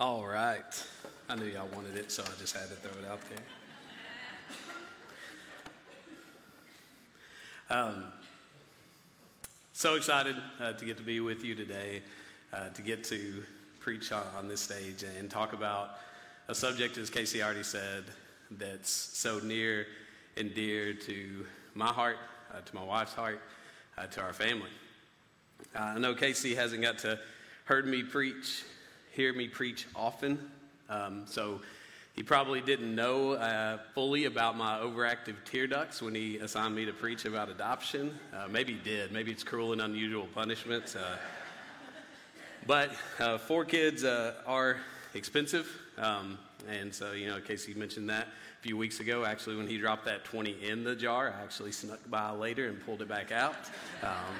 All right. I knew y'all wanted it, so I just had to throw it out there. Um, so excited uh, to get to be with you today, uh, to get to preach on, on, this stage and talk about a subject, as Casey already said, that's so near and dear to my heart, uh, to my wife's heart, uh, to our family. Uh, I know Casey hasn't got to heard me preach, hear me preach often, um, so he probably didn't know uh, fully about my overactive tear ducts when he assigned me to preach about adoption. Uh, maybe he did. Maybe it's cruel and unusual punishments. Uh, but uh, four kids uh, are expensive. Um, and so, you know, Casey mentioned that a few weeks ago. Actually, when he dropped that 20 in the jar, I actually snuck by later and pulled it back out. Um,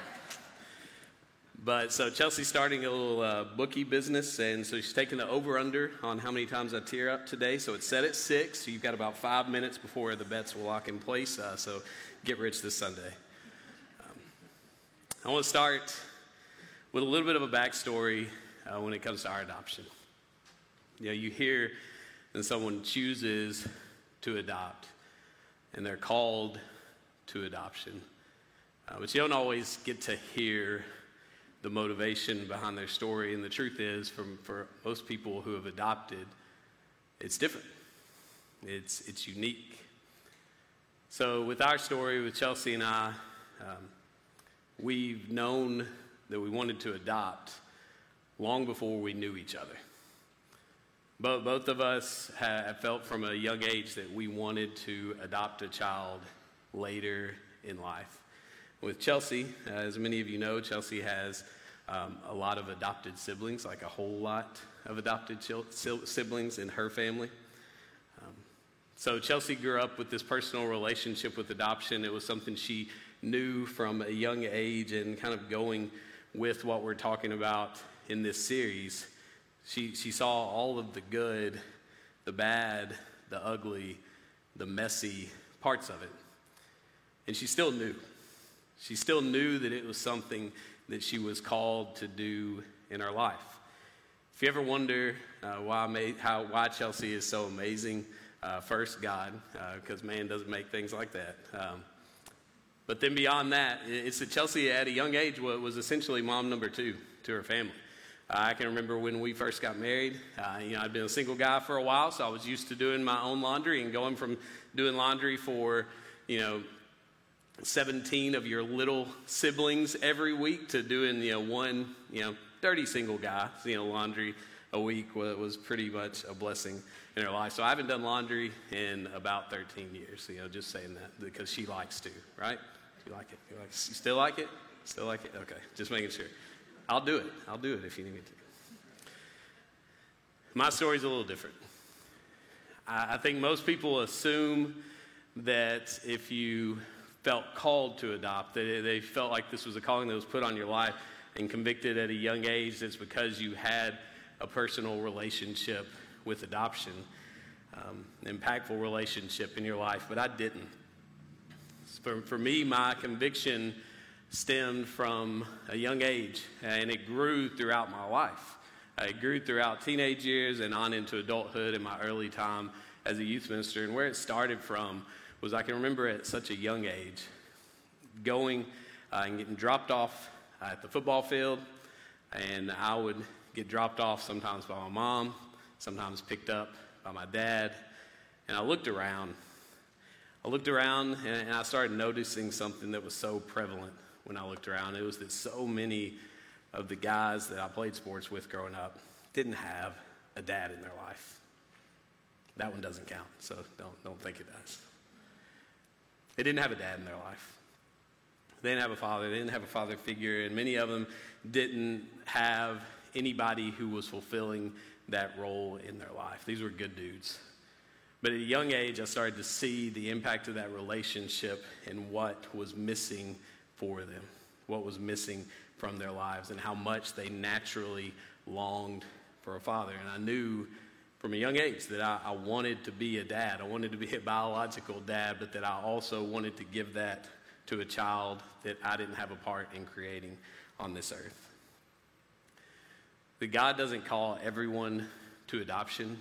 but so Chelsea's starting a little uh, bookie business, and so she's taking the over under on how many times I tear up today. So it's set at six. So you've got about five minutes before the bets will lock in place. Uh, so get rich this Sunday. Um, I want to start with a little bit of a backstory uh, when it comes to our adoption. You know, you hear that someone chooses to adopt, and they're called to adoption, uh, but you don't always get to hear the motivation behind their story. And the truth is, from, for most people who have adopted, it's different, it's, it's unique. So, with our story, with Chelsea and I, um, we've known that we wanted to adopt long before we knew each other. But both of us have felt from a young age that we wanted to adopt a child later in life. With Chelsea, as many of you know, Chelsea has um, a lot of adopted siblings, like a whole lot of adopted siblings in her family. Um, so Chelsea grew up with this personal relationship with adoption. It was something she knew from a young age, and kind of going with what we're talking about in this series, she, she saw all of the good, the bad, the ugly, the messy parts of it. And she still knew. She still knew that it was something that she was called to do in her life. If you ever wonder uh, why, how, why Chelsea is so amazing, uh, first, God, because uh, man doesn't make things like that. Um, but then beyond that, it's that Chelsea at a young age was essentially mom number two to her family. I can remember when we first got married. Uh, you know, I'd been a single guy for a while, so I was used to doing my own laundry and going from doing laundry for, you know, 17 of your little siblings every week to doing, you know, one, you know, dirty single guy, you know, laundry a week was pretty much a blessing in her life. So I haven't done laundry in about 13 years, you know, just saying that because she likes to, right? You like it? You, like, you still like it? Still like it? Okay, just making sure. I'll do it. I'll do it if you need me to. My story's a little different. I, I think most people assume that if you felt called to adopt, that they felt like this was a calling that was put on your life and convicted at a young age, it's because you had a personal relationship with adoption, um, impactful relationship in your life, but I didn't. For, for me, my conviction stemmed from a young age, and it grew throughout my life. It grew throughout teenage years and on into adulthood in my early time as a youth minister. And where it started from was I can remember at such a young age going uh, and getting dropped off at the football field, and I would get dropped off sometimes by my mom, sometimes picked up by my dad, and I looked around. I looked around and, and I started noticing something that was so prevalent when I looked around. It was that so many of the guys that I played sports with growing up didn't have a dad in their life. That one doesn't count, so don't, don't think it does. They didn't have a dad in their life. They didn't have a father. They didn't have a father figure, and many of them didn't have anybody who was fulfilling that role in their life. These were good dudes. But at a young age, I started to see the impact of that relationship and what was missing for them, what was missing from their lives, and how much they naturally longed for a father. And I knew from a young age that I, I, wanted to be a dad. I wanted to be a biological dad, but that I also wanted to give that to a child that I didn't have a part in creating on this earth. That God doesn't call everyone to adoption,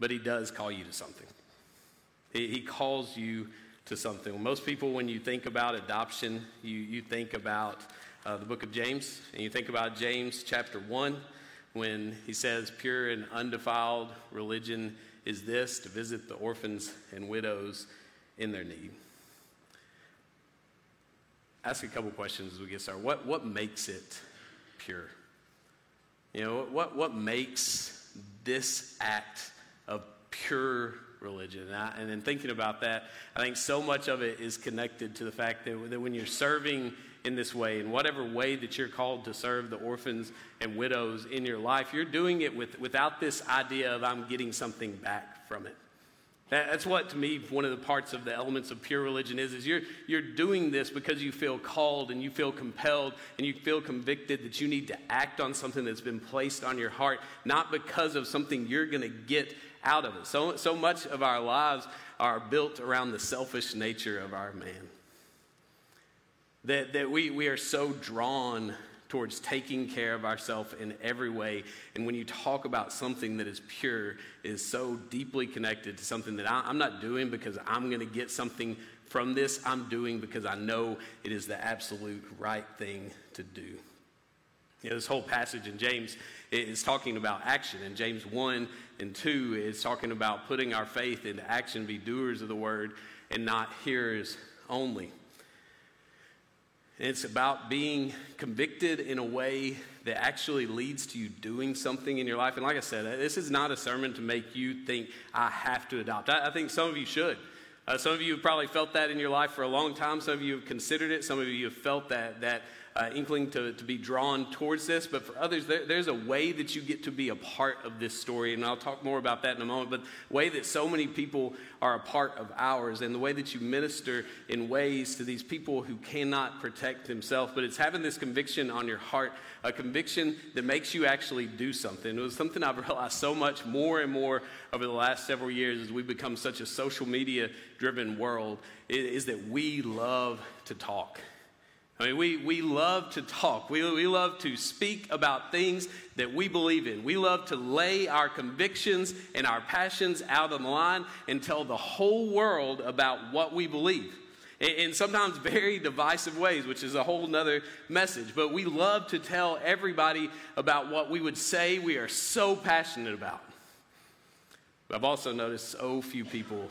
but He does call you to something. He, he calls you to something. Most people, when you think about adoption, you, you think about uh, the book of James, and you think about James chapter 1 when he says, Pure and undefiled religion is this to visit the orphans and widows in their need. Ask a couple questions as we get started. What, what makes it pure? You know, what, what makes this act of pure religion. And, I, and in thinking about that, I think so much of it is connected to the fact that, that when you're serving in this way, in whatever way that you're called to serve the orphans and widows in your life, you're doing it with, without this idea of I'm getting something back from it. That's what, to me, one of the parts of the elements of pure religion is, is you're, you're doing this because you feel called and you feel compelled and you feel convicted that you need to act on something that's been placed on your heart, not because of something you're going to get out of it. So, so much of our lives are built around the selfish nature of our man. That, that we, we are so drawn towards taking care of ourselves in every way. And when you talk about something that is pure, is so deeply connected to something that I, am not doing because I'm going to get something from this. I'm doing because I know it is the absolute right thing to do. You know, this whole passage in James is talking about action. In James 1 and 2, it's talking about putting our faith into action, be doers of the word, and not hearers only. It's about being convicted in a way that actually leads to you doing something in your life. And like I said, this is not a sermon to make you think, I have to adopt. I, I think some of you should. Uh, some of you have probably felt that in your life for a long time. Some of you have considered it. Some of you have felt that, that uh, inkling to, to be drawn towards this, but for others, there, there's a way that you get to be a part of this story, and I'll talk more about that in a moment. But the way that so many people are a part of ours, and the way that you minister in ways to these people who cannot protect themselves, but it's having this conviction on your heart, a conviction that makes you actually do something. It was something I've realized so much more and more over the last several years as we've become such a social media driven world, is that we love to talk. I mean, we, we love to talk. We, we love to speak about things that we believe in. We love to lay our convictions and our passions out on the line and tell the whole world about what we believe. In, sometimes very divisive ways, which is a whole nother message. But we love to tell everybody about what we would say we are so passionate about. But I've also noticed so few people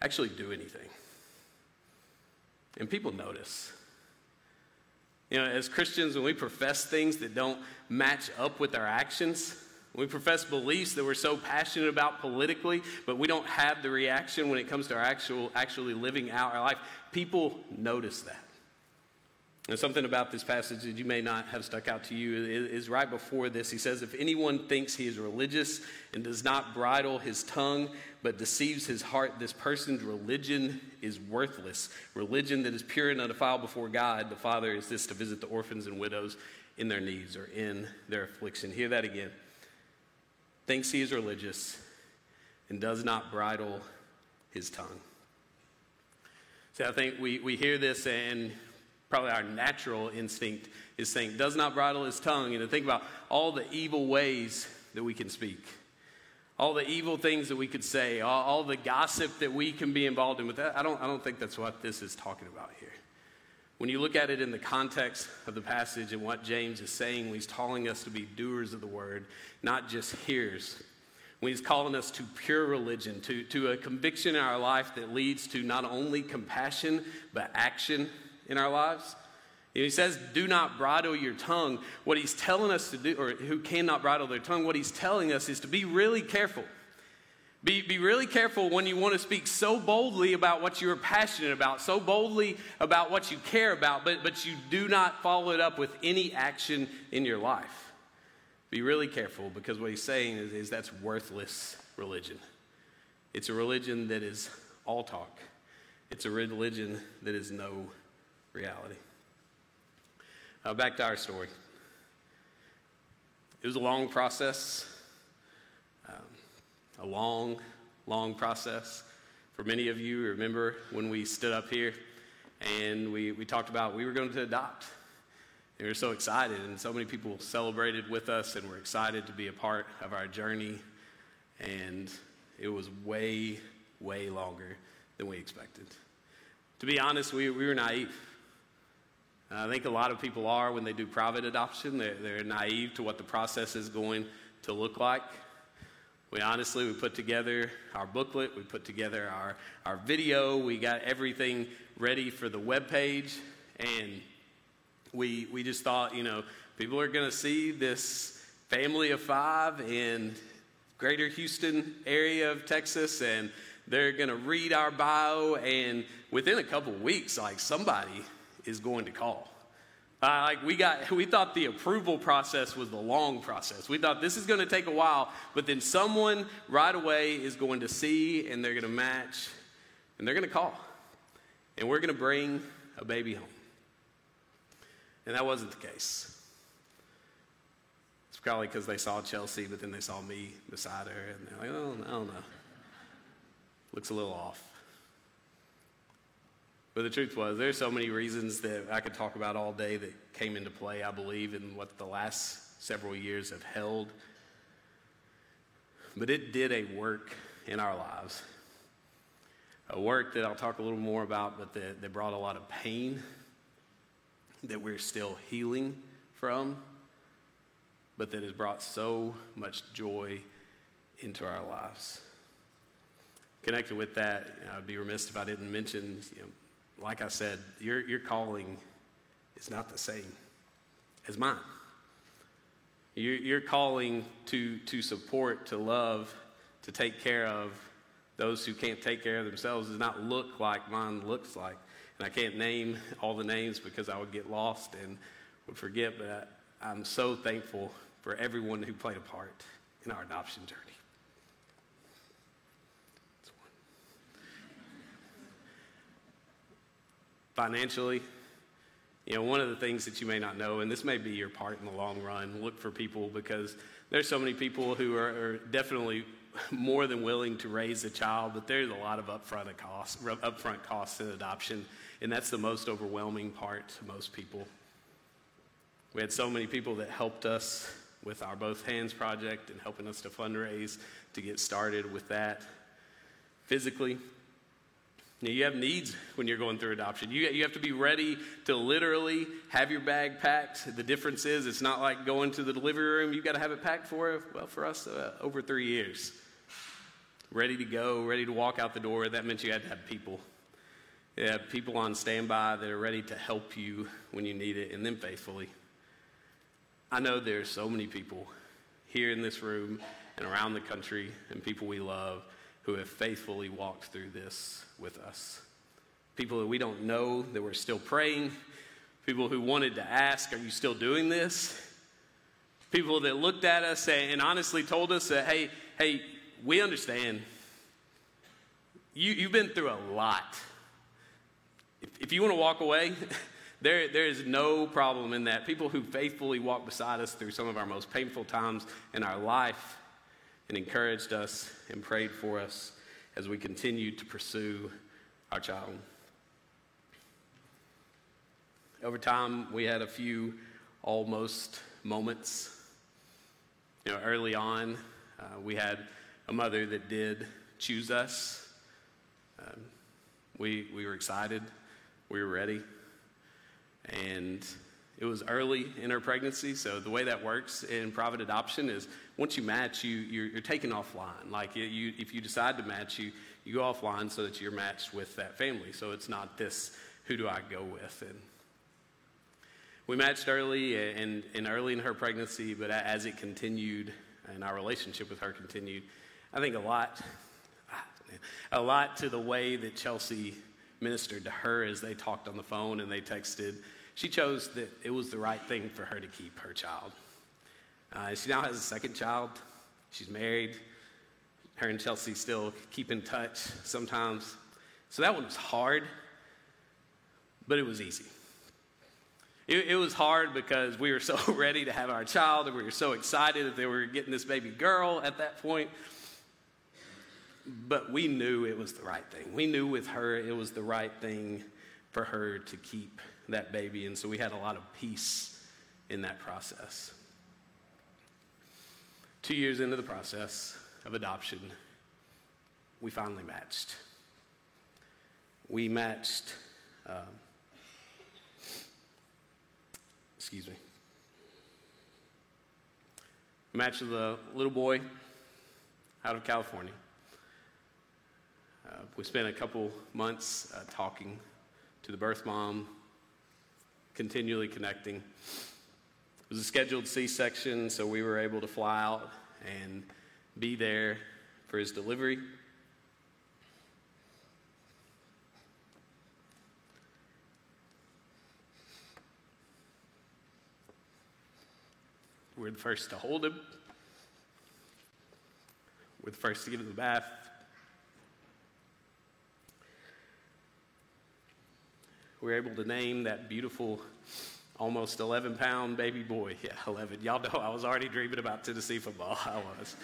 actually do anything. And people notice. You know, as Christians, when we profess things that don't match up with our actions, we profess beliefs that we're so passionate about politically, but we don't have the reaction when it comes to our actual actually living out our life, people notice that. And something about this passage that you may not have stuck out to you is right before this. He says, If anyone thinks he is religious and does not bridle his tongue, but deceives his heart, this person's religion is worthless. Religion that is pure and undefiled before God, the Father, is this to visit the orphans and widows in their needs or in their affliction. Hear that again. Thinks he is religious and does not bridle his tongue. See, I think we, we hear this and probably our natural instinct is saying, does not bridle his tongue, and to think about all the evil ways that we can speak, all the evil things that we could say, all, all the gossip that we can be involved in with that. I don't, I don't think that's what this is talking about here. When you look at it in the context of the passage and what James is saying, he's calling us to be doers of the word, not just hearers, when he's calling us to pure religion, to, to a conviction in our life that leads to not only compassion, but action in our lives. He says, Do not bridle your tongue. What he's telling us to do, or who cannot bridle their tongue, what he's telling us is to be really careful. Be, be really careful when you want to speak so boldly about what you're passionate about, so boldly about what you care about, but, but you do not follow it up with any action in your life. Be really careful because what he's saying is, is that's worthless religion. It's a religion that is all talk, it's a religion that is no reality. Uh, back to our story. It was a long process, um, a long, long process. For many of you, remember when we stood up here and we, we talked about we were going to adopt. we were so excited, and so many people celebrated with us, and were excited to be a part of our journey. And it was way, way longer than we expected. To be honest, we, we were naive. I think a lot of people are when they do private adoption. They're, they're naive to what the process is going to look like. We honestly, we put together our booklet, we put together our, our video, we got everything ready for the web page, and we, we just thought, you know, people are going to see this family of five in greater Houston area of Texas, and they're going to read our bio, and within a couple weeks, like somebody is going to call. Uh, like we got, we thought the approval process was the long process. We thought this is going to take a while, but then someone right away is going to see, and they're going to match, and they're going to call, and we're going to bring a baby home. And that wasn't the case. It's probably because they saw Chelsea, but then they saw me beside her, and they're like, oh, I don't know. Looks a little off. But the truth was, there's so many reasons that I could talk about all day that came into play, I believe, in what the last several years have held. But it did a work in our lives. A work that I'll talk a little more about, but that, that brought a lot of pain that we're still healing from, but that has brought so much joy into our lives. Connected with that, I'd be remiss if I didn't mention, you know, like I said, your, your calling is not the same as mine. Your, your calling to, to support, to love, to take care of those who can't take care of themselves does not look like mine looks like. And I can't name all the names because I would get lost and would forget, but I, I'm so thankful for everyone who played a part in our adoption journey. Financially, you know, one of the things that you may not know, and this may be your part in the long run, look for people because there's so many people who are, are definitely more than willing to raise a child, but there's a lot of upfront costs, upfront costs in adoption and that's the most overwhelming part to most people. We had so many people that helped us with our Both Hands project and helping us to fundraise to get started with that. Physically, now, you have needs when you're going through adoption. You, you have to be ready to literally have your bag packed. The difference is, it's not like going to the delivery room. You've got to have it packed for, well, for us, uh, over three years. Ready to go, ready to walk out the door. That meant you had to have people have people on standby that are ready to help you when you need it, and then faithfully. I know there's so many people here in this room and around the country, and people we love who have faithfully walked through this with us. People that we don't know, that we're still praying. People who wanted to ask, Are you still doing this? People that looked at us and honestly told us that, Hey, hey, we understand. You, you've been through a lot. If, if you want to walk away, there, there is no problem in that. People who faithfully walked beside us through some of our most painful times in our life and encouraged us and prayed for us as we continued to pursue our child. Over time, we had a few almost moments. You know, early on, uh, we had a mother that did choose us. Um, we, we were excited we were ready. And it was early in her pregnancy, so the way that works in private adoption is once you match, you, you're, you're taken offline. Like you, if you decide to match, you, you go offline so that you're matched with that family. So it's not this, who do I go with? And we matched early and, and early in her pregnancy, but as it continued and our relationship with her continued, I think a lot, a lot to the way that Chelsea ministered to her as they talked on the phone and they texted. She chose that it was the right thing for her to keep her child. Uh, she now has a second child. She's married. Her and Chelsea still keep in touch sometimes. So that one was hard, but it was easy. It, it, was hard because we were so ready to have our child and we were so excited that they were getting this baby girl at that point. But we knew it was the right thing. We knew with her it was the right thing for her to keep that baby. And so we had a lot of peace in that process. Two years into the process of adoption, we finally matched. We matched, uh, excuse me, matched with a little boy out of California. Uh, we spent a couple months uh, talking to the birth mom, continually connecting. It was a scheduled C section, so we were able to fly out and be there for his delivery. We're the first to hold him. We're the first to give him the bath. We were able to name that beautiful, almost 11 pound baby boy. Yeah, 11. Y'all know I was already dreaming about Tennessee football. I was.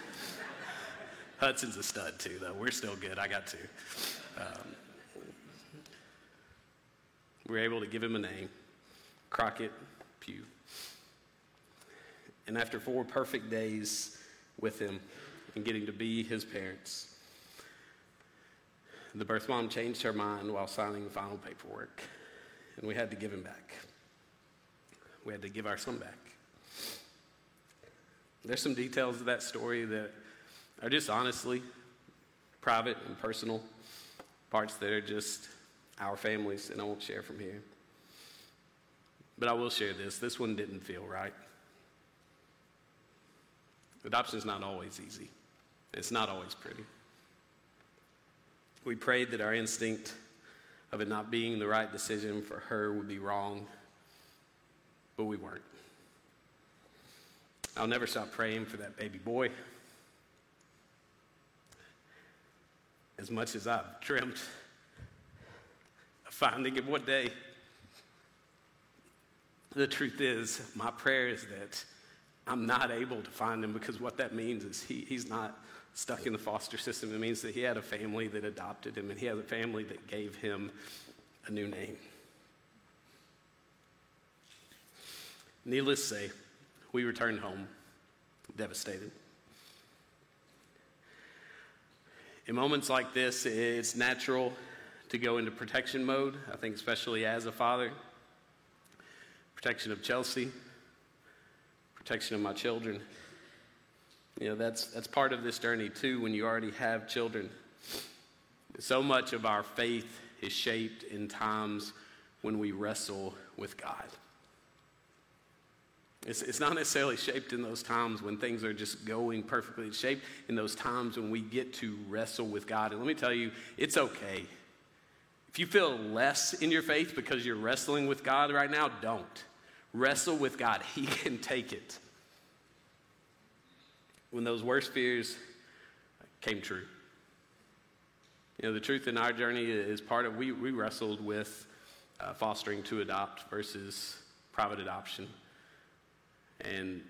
Hudson's a stud, too, though. We're still good. I got two. Um, we were able to give him a name Crockett Pugh. And after four perfect days with him and getting to be his parents, the birth mom changed her mind while signing the final paperwork, and we had to give him back. We had to give our son back. There's some details of that story that are just honestly private and personal, parts that are just our families, and I won't share from here. But I will share this. This one didn't feel right. Adoption is not always easy, it's not always pretty. We prayed that our instinct of it not being the right decision for her would be wrong, but we weren't. I'll never stop praying for that baby boy. As much as I've dreamt of finding him one day, the truth is, my prayer is that I'm not able to find him because what that means is he, he's not stuck in the foster system. It means that he had a family that adopted him and he had a family that gave him a new name. Needless to say, we returned home devastated. In moments like this, it's natural to go into protection mode. I think, especially as a father, protection of Chelsea, protection of my children. You know, that's, that's part of this journey too when you already have children. So much of our faith is shaped in times when we wrestle with God. It's, it's not necessarily shaped in those times when things are just going perfectly. It's shaped in those times when we get to wrestle with God. And let me tell you, it's okay. If you feel less in your faith because you're wrestling with God right now, don't. Wrestle with God, He can take it. When those worst fears came true. You know, the truth in our journey is part of, we, we wrestled with uh, fostering to adopt versus private adoption. And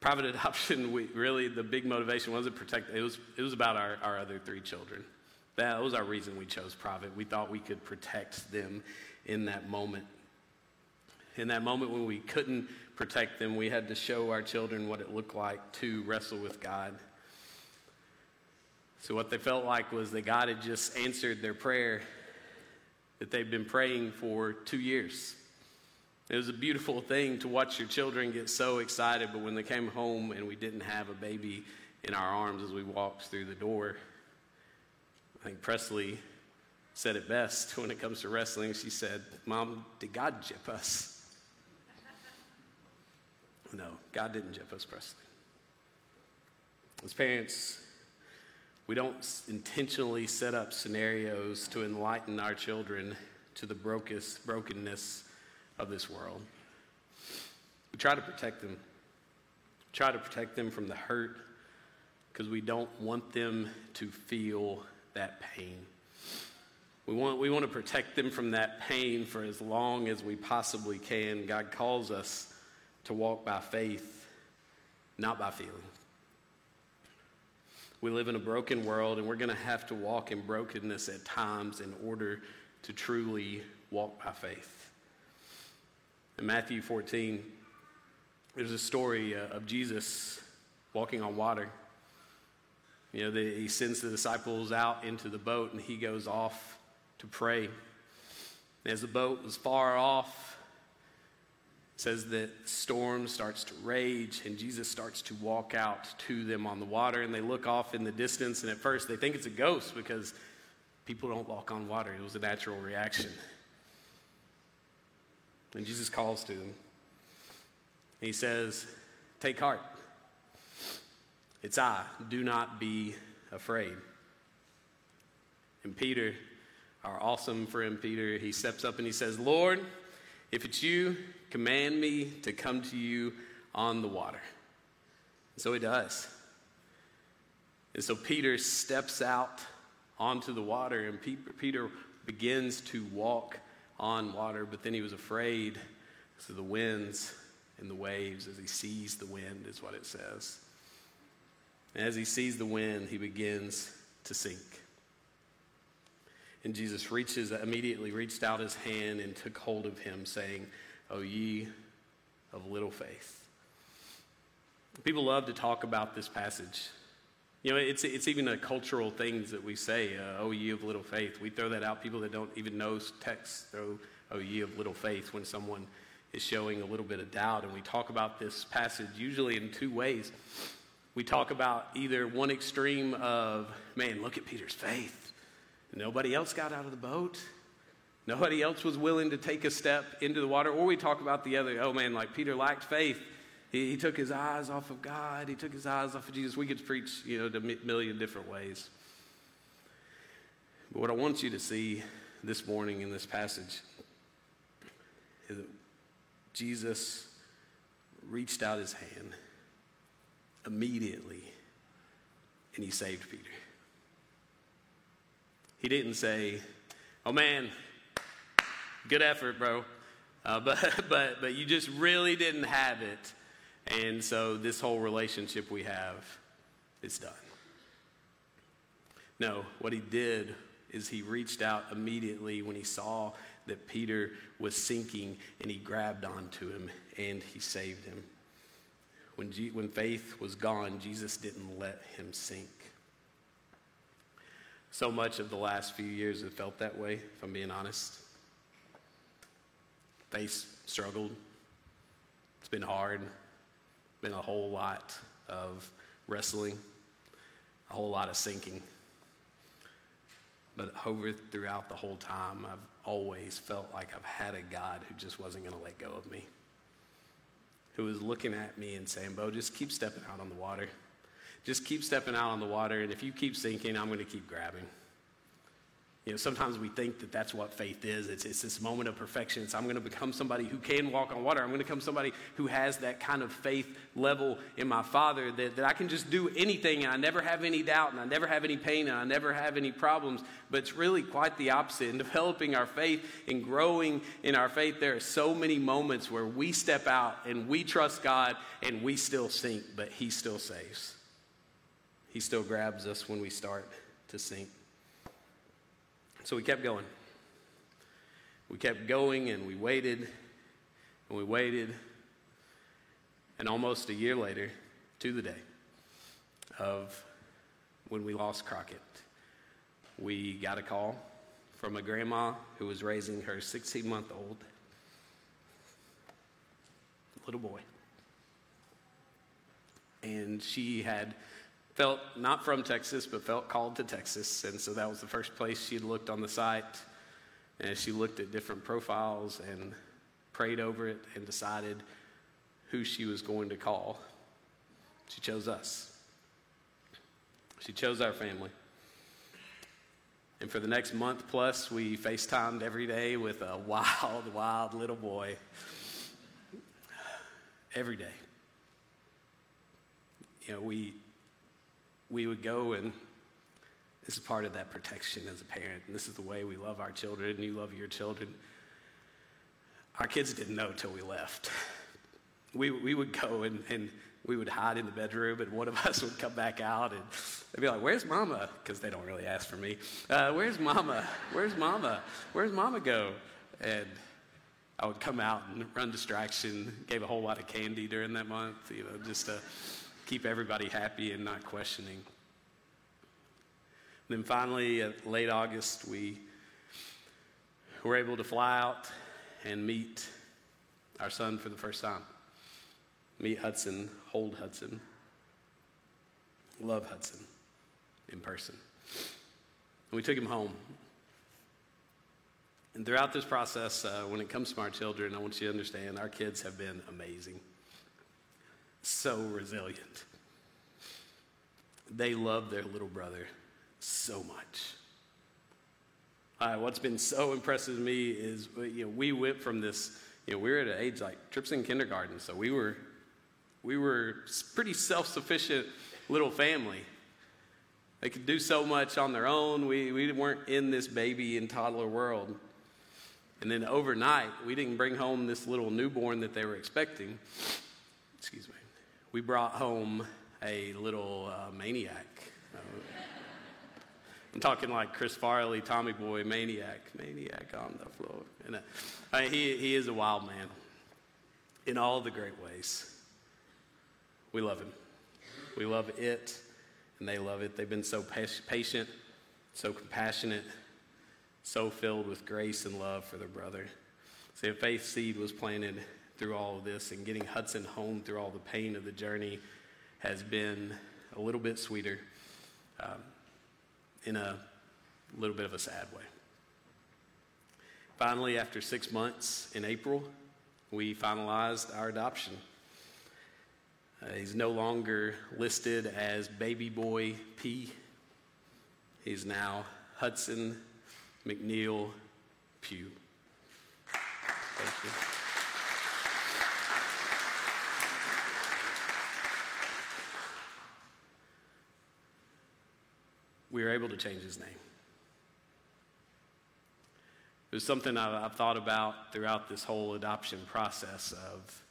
private adoption, we, really, the big motivation wasn't protect, it was, it was about our, our other three children. That was our reason we chose private. We thought we could protect them in that moment in that moment when we couldn't protect them, we had to show our children what it looked like to wrestle with God. So, what they felt like was that God had just answered their prayer that they've been praying for two years. It was a beautiful thing to watch your children get so excited, but when they came home and we didn't have a baby in our arms as we walked through the door, I think Presley said it best when it comes to wrestling. She said, Mom, did God jip us? No, God didn't Jeff Presley. As parents, we don't intentionally set up scenarios to enlighten our children to the brokenness of this world. We try to protect them, try to protect them from the hurt because we don't want them to feel that pain. We want, we want to protect them from that pain for as long as we possibly can. God calls us to walk by faith, not by feeling. We live in a broken world, and we're going to have to walk in brokenness at times in order to truly walk by faith. In Matthew 14, There's a story uh, of Jesus walking on water. You know, the, he sends the disciples out into the boat and he goes off to pray. As the boat was far off, says that storm starts to rage and Jesus starts to walk out to them on the water and they look off in the distance and at first they think it's a ghost because people don't walk on water. It was a natural reaction. And Jesus calls to them. He says, Take heart. It's I. Do not be afraid. And Peter, our awesome friend Peter, he steps up and he says, Lord, if it's you, command me to come to you on the water. And so he does. And so Peter steps out onto the water, and Peter begins to walk on water, but then he was afraid of the winds and the waves as he sees the wind, is what it says. And as he sees the wind, he begins to sink. And Jesus reaches, immediately reached out his hand and took hold of him, saying, O ye of little faith. People love to talk about this passage. You know, it's, it's even a cultural thing that we say, uh, O ye of little faith. We throw that out. People that don't even know text throw, O ye of little faith, when someone is showing a little bit of doubt. And we talk about this passage usually in two ways. We talk about either one extreme of, man, look at Peter's faith. Nobody else got out of the boat. Nobody else was willing to take a step into the water. Or we talk about the other, oh man, like Peter lacked faith. He, he took his eyes off of God. He took his eyes off of Jesus. We could preach, you know, a million different ways. But what I want you to see this morning in this passage is that Jesus reached out his hand immediately and he saved Peter. He didn't say, Oh man, good effort, bro. Uh, but, but, but you just really didn't have it. And so this whole relationship we have is done. No, what he did is he reached out immediately when he saw that Peter was sinking and he grabbed onto him and he saved him. When, G- when faith was gone, Jesus didn't let him sink. So much of the last few years have felt that way, if I'm being honest. Faith struggled. It's been hard. Been a whole lot of wrestling, a whole lot of sinking. But over throughout the whole time, I've always felt like I've had a God who just wasn't going to let go of me. Who was looking at me and saying, Bo, just keep stepping out on the water. Just keep stepping out on the water, and if you keep sinking, I'm going to keep grabbing. You know, sometimes we think that that's what faith is. It's, it's this moment of perfection. It's I'm going to become somebody who can walk on water. I'm going to become somebody who has that kind of faith level in my Father that, that I can just do anything and I never have any doubt and I never have any pain and I never have any problems. But it's really quite the opposite. In developing our faith and growing in our faith, there are so many moments where we step out and we trust God and we still sink, but He still saves. He still grabs us when we start to sink. So we kept going. We kept going and we waited and we waited. And almost a year later, to the day of when we lost Crockett, we got a call from a grandma who was raising her 16 month old little boy. And she had felt not from Texas, but felt called to Texas. And so that was the first place she looked on the site. And she looked at different profiles and prayed over it and decided who she was going to call. She chose us. She chose our family. And for the next month plus, we FaceTimed every day with a wild, wild little boy. Every day. You know, we we would go and this is part of that protection as a parent. And this is the way we love our children, and you love your children. Our kids didn't know till we left. We, we would go and, and we would hide in the bedroom, and one of us would come back out and they'd be like, Where's mama? Because they don't really ask for me. Uh, Where's mama? Where's mama? Where's mama go? And I would come out and run distraction, gave a whole lot of candy during that month, you know, just to keep everybody happy and not questioning. Then finally, at late August, we were able to fly out and meet our son for the first time. Meet Hudson, hold Hudson, love Hudson in person. And we took him home. And throughout this process, uh, when it comes to our children, I want you to understand our kids have been amazing, so resilient. They love their little brother so much. Uh, what's been so impressive to me is you know, we went from this, you know, we were at an age like Trips in kindergarten, so we were, we were pretty self sufficient little family. They could do so much on their own. We, we weren't in this baby and toddler world. And then overnight, we didn't bring home this little newborn that they were expecting. Excuse me. We brought home a little uh, maniac. I'm talking like Chris Farley, Tommy Boy, maniac, maniac on the floor. And uh, I mean, he, he is a wild man in all the great ways. We love him. We love it and they love it. They've been so patient, so compassionate, so filled with grace and love for their brother. See, a faith seed was planted through all of this, and getting Hudson home through all the pain of the journey has been a little bit sweeter um, in a little bit of a sad way. Finally, after six months in April, we finalized our adoption. Uh, he's no longer listed as baby boy P. He's now Hudson McNeil Pugh. Thank you. We were able to change his name. It was something I've thought about throughout this whole adoption process of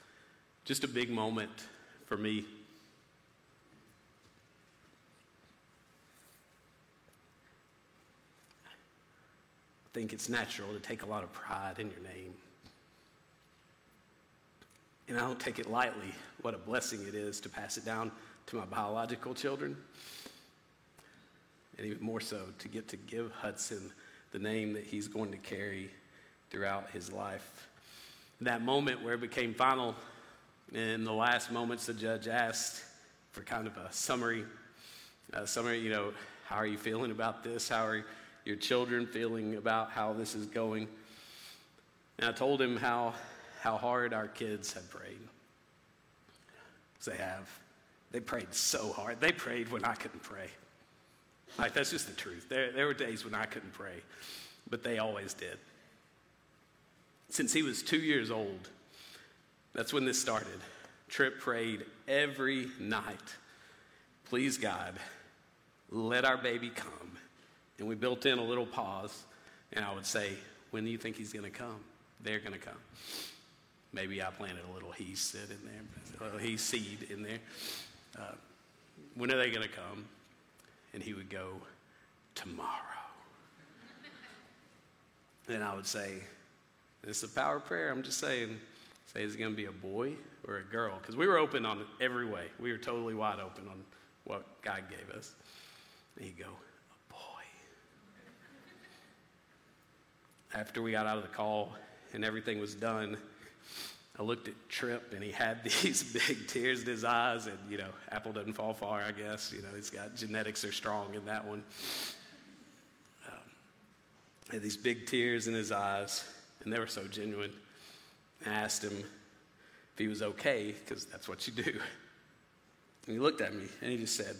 just a big moment for me. I think it's natural to take a lot of pride in your name. And I don't take it lightly what a blessing it is to pass it down to my biological children. And even more so, to get to give Hudson the name that he's going to carry throughout his life. That moment where it became final in the last moments, the judge asked for kind of a summary. A summary, you know, how are you feeling about this? How are your children feeling about how this is going? And I told him how, how hard our kids have prayed. They have. They prayed so hard. They prayed when I couldn't pray. Like, that's just the truth. There, there were days when I couldn't pray, but they always did. Since he was two years old, that's when this started. Trip prayed every night, please God, let our baby come. And we built in a little pause, and I would say, when do you think he's going to come? They're going to come. Maybe I planted a little he seed in there, a little he seed in there. Uh, when are they going to come? And he would go, tomorrow. and I would say, it's a power prayer. I'm just saying, Say, is it going to be a boy or a girl? Because we were open on every way. We were totally wide open on what God gave us. And he'd go, a boy. After we got out of the call and everything was done, I looked at Trip and he had these big tears in his eyes. And, you know, apple doesn't fall far, I guess. You know, he's got genetics are strong in that one. Um, had these big tears in his eyes, and they were so genuine. I asked him if he was okay, because that's what you do. And he looked at me and he just said,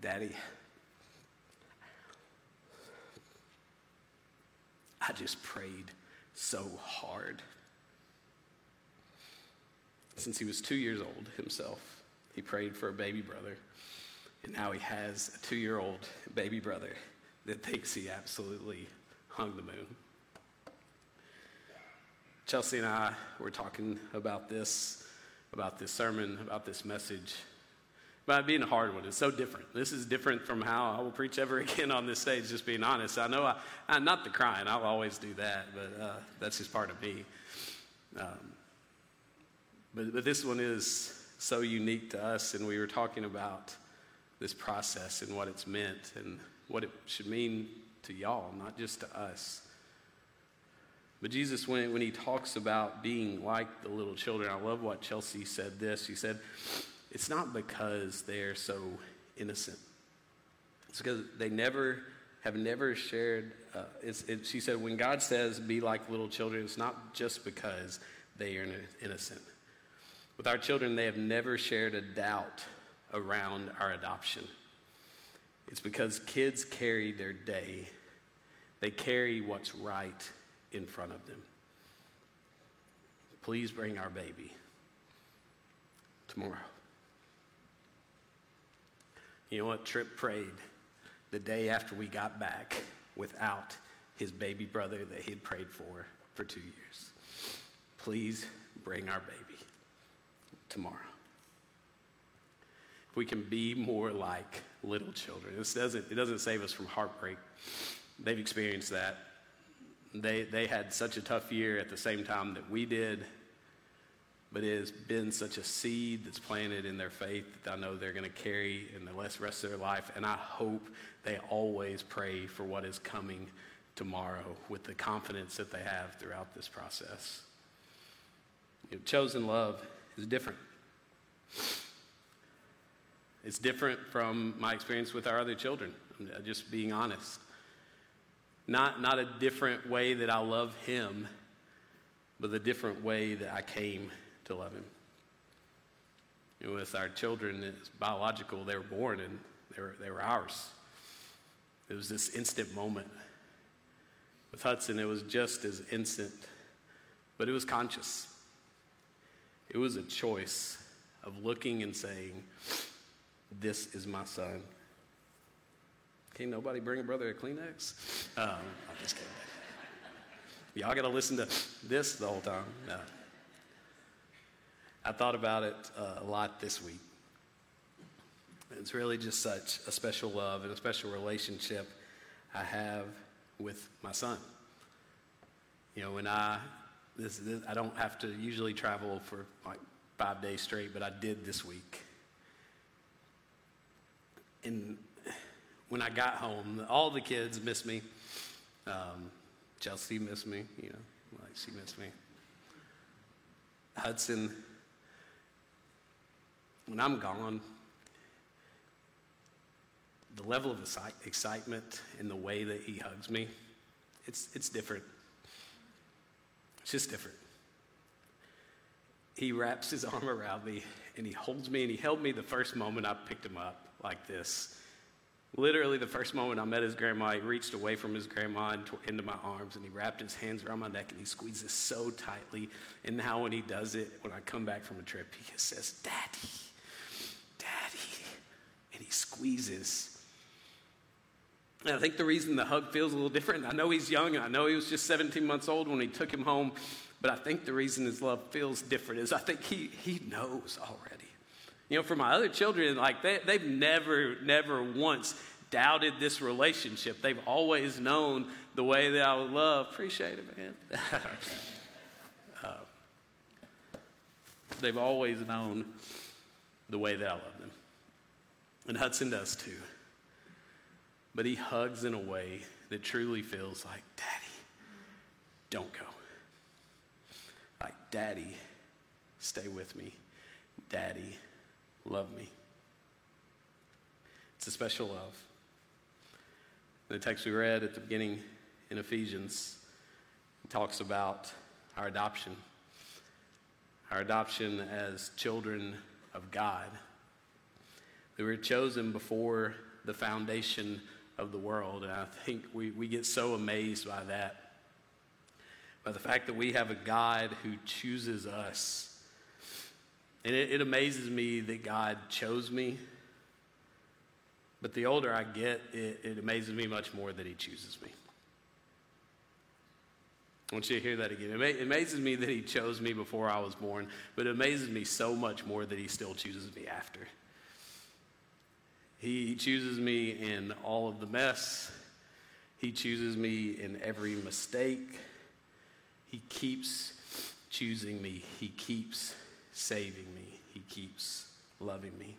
Daddy, I just prayed so hard. Since he was two years old himself, he prayed for a baby brother. And now he has a two year old baby brother that thinks he absolutely hung the moon. Chelsea and I were talking about this, about this sermon, about this message, about being a hard one. It's so different. This is different from how I will preach ever again on this stage, just being honest. I know I, I'm not the crying, I'll always do that, but uh, that's just part of me. Um, but, but this one is so unique to us, and we were talking about this process and what it's meant and what it should mean to y'all, not just to us. But Jesus, when, when he talks about being like the little children, I love what Chelsea said this. She said, It's not because they're so innocent, it's because they never have never shared. Uh, it, she said, When God says be like little children, it's not just because they are innocent. With our children, they have never shared a doubt around our adoption. It's because kids carry their day, they carry what's right in front of them. Please bring our baby tomorrow. You know what? Trip prayed the day after we got back without his baby brother that he'd prayed for for two years. Please bring our baby tomorrow. If we can be more like little children, this doesn't, it doesn't save us from heartbreak. They've experienced that. They, they had such a tough year at the same time that we did, but it has been such a seed that's planted in their faith that I know they're going to carry in the rest of their life. And I hope they always pray for what is coming tomorrow with the confidence that they have throughout this process. You know, chosen love is different. It's different from my experience with our other children, just being honest. Not, not a different way that I love him, but a different way that I came to love him. With our children, it's biological, they were born and they were, they were ours. It was this instant moment. With Hudson, it was just as instant, but it was conscious. It was a choice of looking and saying, This is my son. Can't nobody bring a brother a Kleenex? Um, I'm just kidding. Y'all got to listen to this the whole time. No. I thought about it uh, a lot this week. It's really just such a special love and a special relationship I have with my son. You know, when I this, this, I don't have to usually travel for like five days straight, but I did this week. And when I got home, all the kids missed me. Um, Chelsea missed me, you know, like she missed me. Hudson, when I'm gone, the level of excitement and the way that he hugs me, it's, it's different. It's just different. He wraps his arm around me and he holds me, and he held me the first moment I picked him up like this. Literally, the first moment I met his grandma, he reached away from his grandma into my arms and he wrapped his hands around my neck and he squeezes so tightly. And now, when he does it, when I come back from a trip, he just says, Daddy, Daddy. And he squeezes. And I think the reason the hug feels a little different, I know he's young, I know he was just 17 months old when he took him home, but I think the reason his love feels different is I think he, he knows already. You know, for my other children, like they, they've never, never once doubted this relationship. They've always known the way that I would love. Appreciate it, man. uh, they've always known the way that I love them. And Hudson does too. But he hugs in a way that truly feels like, Daddy, don't go. Like, Daddy, stay with me. Daddy, love me. It's a special love. The text we read at the beginning in Ephesians talks about our adoption. Our adoption as children of God. We were chosen before the foundation of the world. And I think we, we get so amazed by that. By the fact that we have a God who chooses us and it, it amazes me that God chose me. But the older I get, it, it amazes me much more that He chooses me. I want you to hear that again. It amazes me that He chose me before I was born, but it amazes me so much more that He still chooses me after. He chooses me in all of the mess. He chooses me in every mistake. He keeps choosing me. He keeps saving me. He keeps loving me.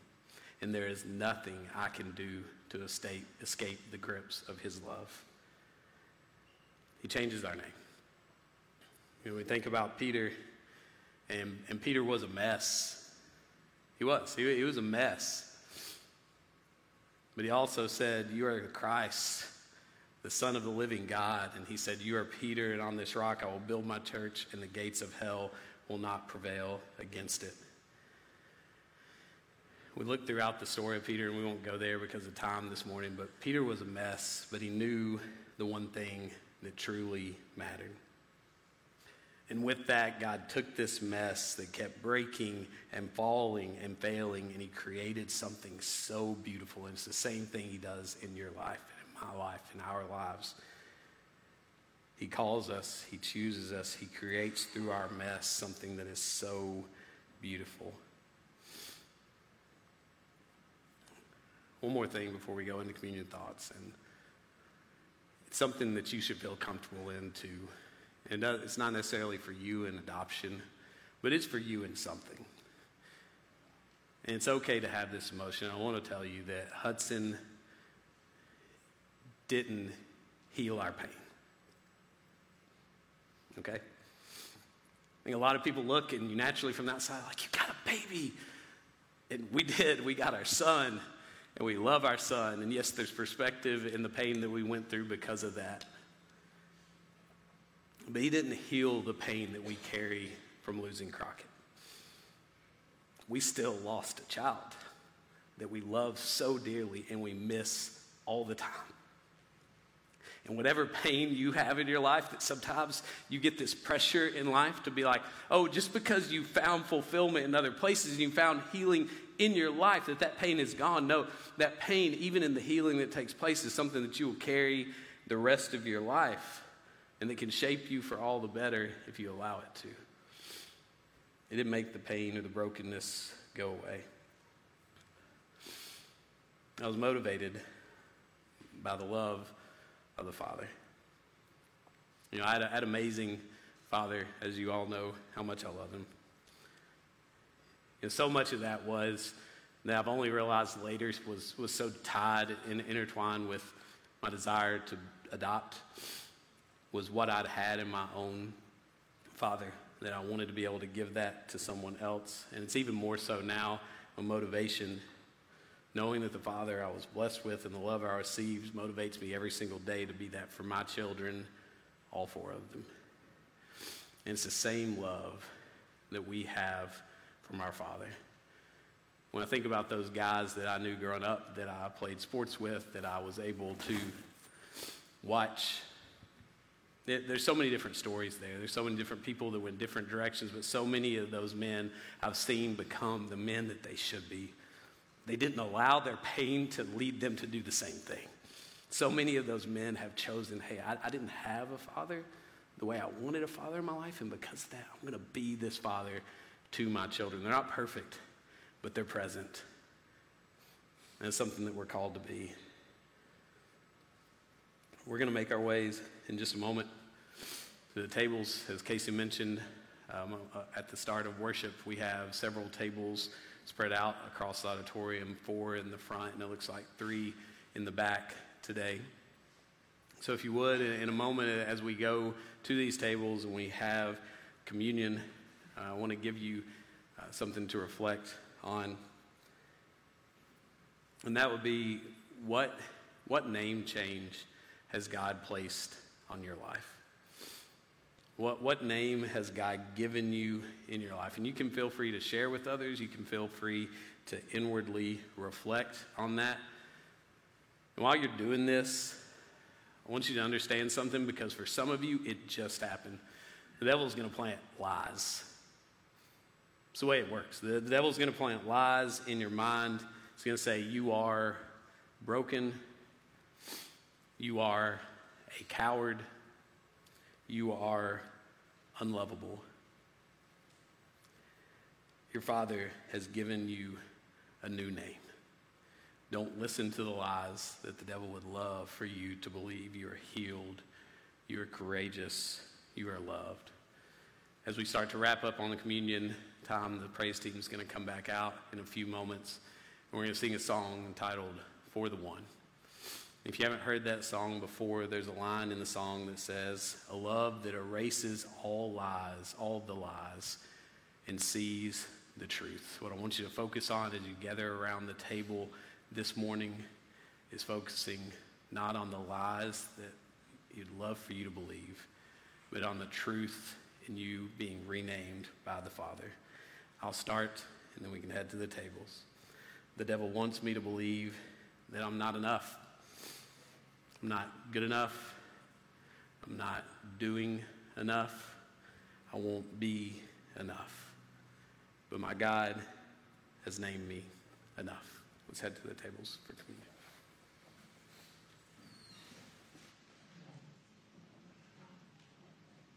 And there is nothing I can do to escape, escape the grips of his love. He changes our name. Know, we think about Peter, and, and Peter was a mess. He was. He, he was a mess. But he also said, You are the Christ, the Son of the living God. And he said, You are Peter, and on this rock I will build my church, and the gates of hell will not prevail against it. We look throughout the story of Peter, and we won't go there because of time this morning, but Peter was a mess, but he knew the one thing that truly mattered. And with that, God took this mess that kept breaking and falling and failing, and He created something so beautiful. And it's the same thing He does in your life, and in my life, in our lives. He calls us, He chooses us, He creates through our mess something that is so beautiful. One more thing before we go into communion thoughts, and it's something that you should feel comfortable in too. And it's not necessarily for you in adoption, but it's for you in something. And it's okay to have this emotion. I want to tell you that Hudson didn't heal our pain. Okay? I think a lot of people look and you naturally from that side, like, you got a baby. And we did. We got our son, and we love our son. And yes, there's perspective in the pain that we went through because of that. But he didn't heal the pain that we carry from losing Crockett. We still lost a child that we love so dearly and we miss all the time. And whatever pain you have in your life, that sometimes you get this pressure in life to be like, oh, just because you found fulfillment in other places and you found healing in your life, that that pain is gone. No, that pain, even in the healing that takes place, is something that you will carry the rest of your life and it can shape you for all the better if you allow it to. It didn't make the pain or the brokenness go away. I was motivated by the love of the Father. You know, I had, an amazing father, as you all know how much I love him. And so much of that was that I've only realized later was, was so tied and intertwined with my desire to adopt was what I'd had in my own father, that I wanted to be able to give that to someone else. And it's even more so now a motivation. Knowing that the father I was blessed with and the love I received motivates me every single day to be that for my children, all four of them. And it's the same love that we have from our father. When I think about those guys that I knew growing up, that I played sports with, that I was able to watch there's so many different stories there. There's so many different people that went different directions, but so many of those men I've seen become the men that they should be. They didn't allow their pain to lead them to do the same thing. So many of those men have chosen, hey, I, I didn't have a father the way I wanted a father in my life, and because of that, I'm going to be this father to my children. They're not perfect, but they're present. And it's something that we're called to be. We're going to make our ways in just a moment to the tables. As Casey mentioned um, uh, at the start of worship, we have several tables spread out across the auditorium four in the front, and it looks like three in the back today. So, if you would, in a moment as we go to these tables and we have communion, I want to give you uh, something to reflect on. And that would be what, what name change has God placed on your life? What, what name has God given you in your life? And you can feel free to share with others. You can feel free to inwardly reflect on that. And while you're doing this, I want you to understand something because for some of you, it just happened. The devil's going to plant lies. It's the way it works. The, the devil's going to plant lies in your mind. He's going to say, You are broken, you are a coward. You are unlovable. Your Father has given you a new name. Don't listen to the lies that the devil would love for you to believe you are healed, you are courageous, you are loved. As we start to wrap up on the communion time, the praise team is going to come back out in a few moments. And we're going to sing a song entitled For the One. If you haven't heard that song before, there's a line in the song that says, A love that erases all lies, all the lies, and sees the truth. What I want you to focus on as you gather around the table this morning is focusing not on the lies that you'd love for you to believe, but on the truth in you being renamed by the Father. I'll start, and then we can head to the tables. The devil wants me to believe that I'm not enough. I'm not good enough. I'm not doing enough. I won't be enough. But my God has named me enough. Let's head to the tables for communion.